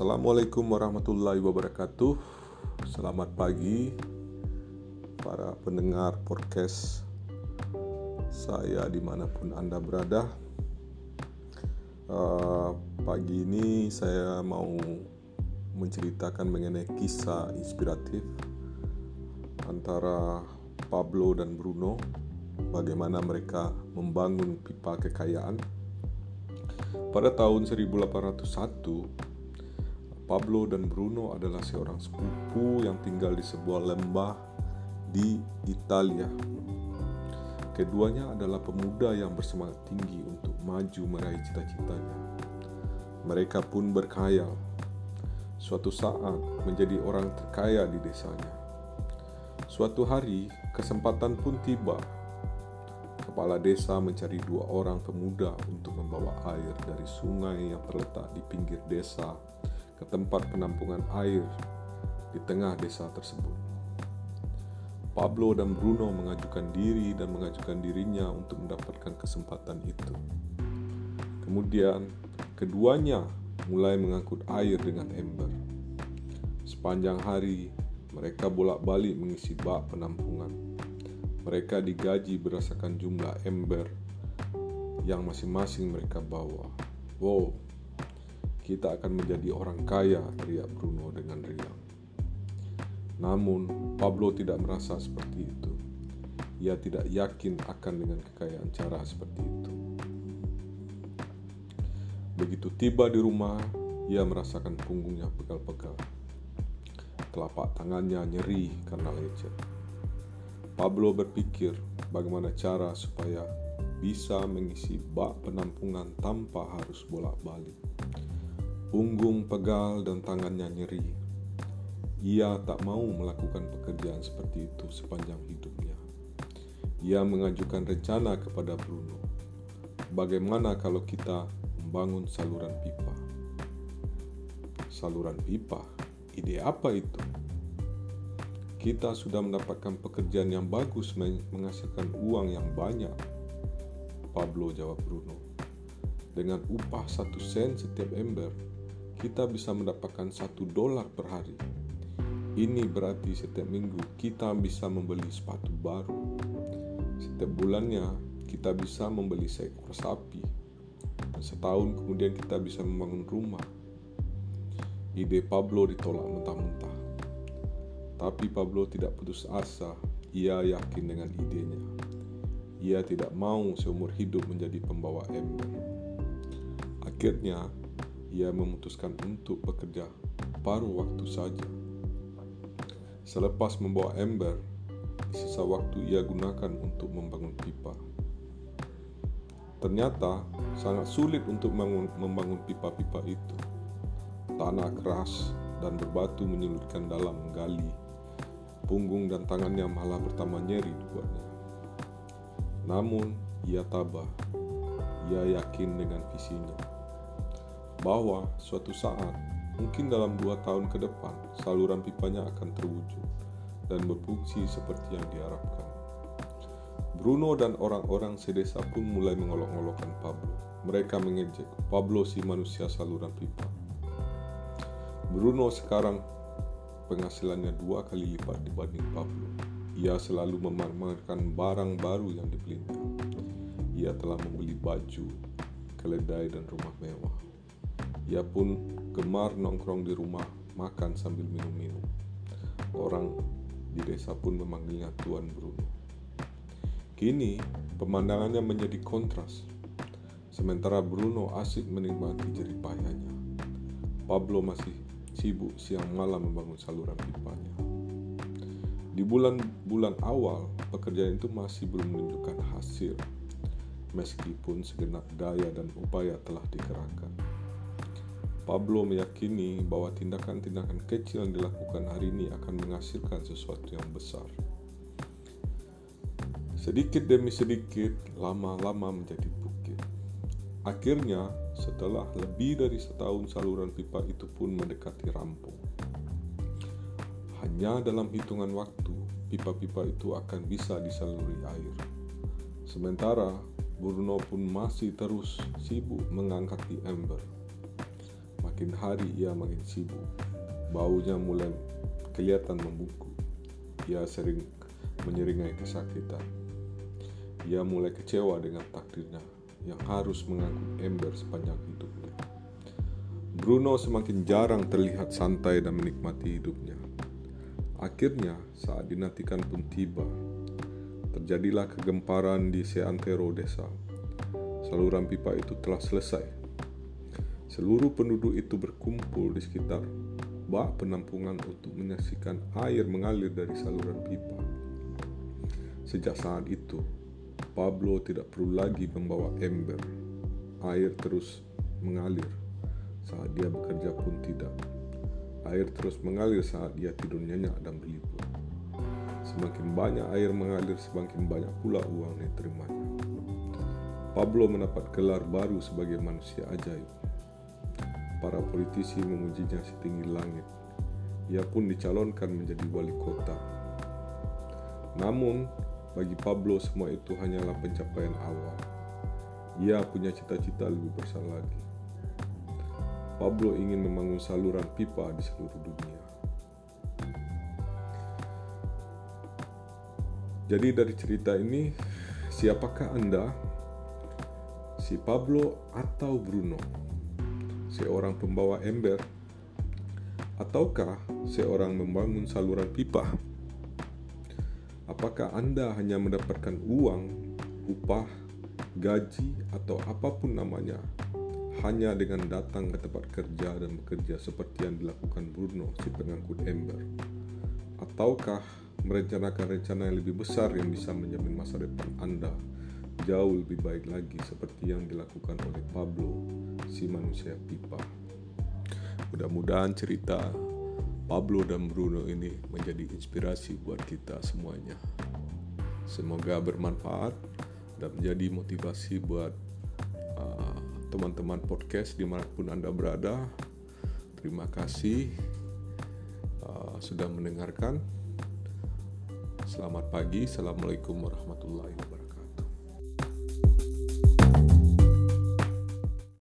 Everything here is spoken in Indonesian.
Assalamualaikum warahmatullahi wabarakatuh. Selamat pagi, para pendengar podcast saya di mana pun Anda berada. Uh, pagi ini saya mau menceritakan mengenai kisah inspiratif antara Pablo dan Bruno, bagaimana mereka membangun pipa kekayaan. Pada tahun 1801, Pablo dan Bruno adalah seorang sepupu yang tinggal di sebuah lembah di Italia. Keduanya adalah pemuda yang bersemangat tinggi untuk maju meraih cita-citanya. Mereka pun berkhayal suatu saat menjadi orang terkaya di desanya. Suatu hari, kesempatan pun tiba. Kepala desa mencari dua orang pemuda untuk membawa air dari sungai yang terletak di pinggir desa ke tempat penampungan air di tengah desa tersebut. Pablo dan Bruno mengajukan diri dan mengajukan dirinya untuk mendapatkan kesempatan itu. Kemudian, keduanya mulai mengangkut air dengan ember. Sepanjang hari, mereka bolak-balik mengisi bak penampungan. Mereka digaji berdasarkan jumlah ember yang masing-masing mereka bawa. Wow, kita akan menjadi orang kaya, teriak Bruno dengan riang. Namun, Pablo tidak merasa seperti itu. Ia tidak yakin akan dengan kekayaan cara seperti itu. Begitu tiba di rumah, ia merasakan punggungnya pegal-pegal. Telapak tangannya nyeri karena lecet. Pablo berpikir bagaimana cara supaya bisa mengisi bak penampungan tanpa harus bolak-balik. Punggung pegal dan tangannya nyeri. Ia tak mau melakukan pekerjaan seperti itu sepanjang hidupnya. Ia mengajukan rencana kepada Bruno. Bagaimana kalau kita membangun saluran pipa? Saluran pipa? Ide apa itu? Kita sudah mendapatkan pekerjaan yang bagus menghasilkan uang yang banyak. Pablo jawab Bruno. Dengan upah satu sen setiap ember, kita bisa mendapatkan satu dolar per hari. Ini berarti setiap minggu kita bisa membeli sepatu baru. Setiap bulannya kita bisa membeli seekor sapi. Setahun kemudian kita bisa membangun rumah. Ide Pablo ditolak mentah-mentah. Tapi Pablo tidak putus asa. Ia yakin dengan idenya. Ia tidak mau seumur hidup menjadi pembawa ember. Akhirnya, ia memutuskan untuk bekerja paruh waktu saja. Selepas membawa ember, sisa waktu ia gunakan untuk membangun pipa. Ternyata sangat sulit untuk membangun pipa-pipa itu. Tanah keras dan berbatu menyulitkan dalam menggali. Punggung dan tangannya malah bertambah nyeri buatnya. Namun, ia tabah. Ia yakin dengan visinya bahwa suatu saat, mungkin dalam dua tahun ke depan, saluran pipanya akan terwujud dan berfungsi seperti yang diharapkan. Bruno dan orang-orang sedesa pun mulai mengolok-olokkan Pablo. Mereka mengejek, Pablo si manusia saluran pipa. Bruno sekarang penghasilannya dua kali lipat dibanding Pablo. Ia selalu memamerkan barang baru yang dibelinya. Ia telah membeli baju, keledai, dan rumah mewah. Ia pun gemar nongkrong di rumah, makan sambil minum-minum. Orang di desa pun memanggilnya Tuan Bruno. Kini, pemandangannya menjadi kontras. Sementara Bruno asik menikmati jerih payahnya. Pablo masih sibuk siang malam membangun saluran pipanya. Di bulan-bulan awal, pekerjaan itu masih belum menunjukkan hasil, meskipun segenap daya dan upaya telah dikerahkan. Pablo meyakini bahwa tindakan-tindakan kecil yang dilakukan hari ini akan menghasilkan sesuatu yang besar. Sedikit demi sedikit, lama-lama menjadi bukit. Akhirnya, setelah lebih dari setahun saluran pipa itu pun mendekati rampung. Hanya dalam hitungan waktu, pipa-pipa itu akan bisa disaluri air. Sementara, Bruno pun masih terus sibuk mengangkat di ember Makin hari ia makin sibuk. Baunya mulai kelihatan membungkuk. Ia sering menyeringai kesakitan. Ia mulai kecewa dengan takdirnya yang harus mengangkut ember sepanjang hidupnya. Bruno semakin jarang terlihat santai dan menikmati hidupnya. Akhirnya, saat dinantikan pun tiba, terjadilah kegemparan di seantero desa. Saluran pipa itu telah selesai. Seluruh penduduk itu berkumpul di sekitar bak penampungan untuk menyaksikan air mengalir dari saluran pipa. Sejak saat itu, Pablo tidak perlu lagi membawa ember. Air terus mengalir saat dia bekerja pun tidak. Air terus mengalir saat dia tidur nyenyak dan berlibur. Semakin banyak air mengalir, semakin banyak pula uang yang terimanya. Pablo mendapat gelar baru sebagai manusia ajaib. Para politisi memujinya setinggi langit. Ia pun dicalonkan menjadi wali kota. Namun, bagi Pablo semua itu hanyalah pencapaian awal. Ia punya cita-cita lebih besar lagi Pablo ingin membangun saluran pipa di seluruh dunia. Jadi dari cerita ini, siapakah Anda? Si Pablo atau Bruno? Seorang pembawa ember ataukah seorang membangun saluran pipa? Apakah Anda hanya mendapatkan uang, upah, gaji, atau apa pun namanya hanya dengan datang ke tempat kerja dan bekerja seperti yang dilakukan Bruno, si pengangkut ember? Ataukah merencanakan rencana yang lebih besar yang bisa menjamin masa depan Anda jauh lebih baik lagi seperti yang dilakukan oleh Pablo, si manusia pipa? Mudah-mudahan cerita Pablo dan Bruno ini menjadi inspirasi buat kita semuanya. Semoga bermanfaat dan menjadi motivasi buat teman-teman podcast di mana pun Anda berada. Terima kasih uh, sudah mendengarkan. Selamat pagi, Assalamualaikum warahmatullahi wabarakatuh.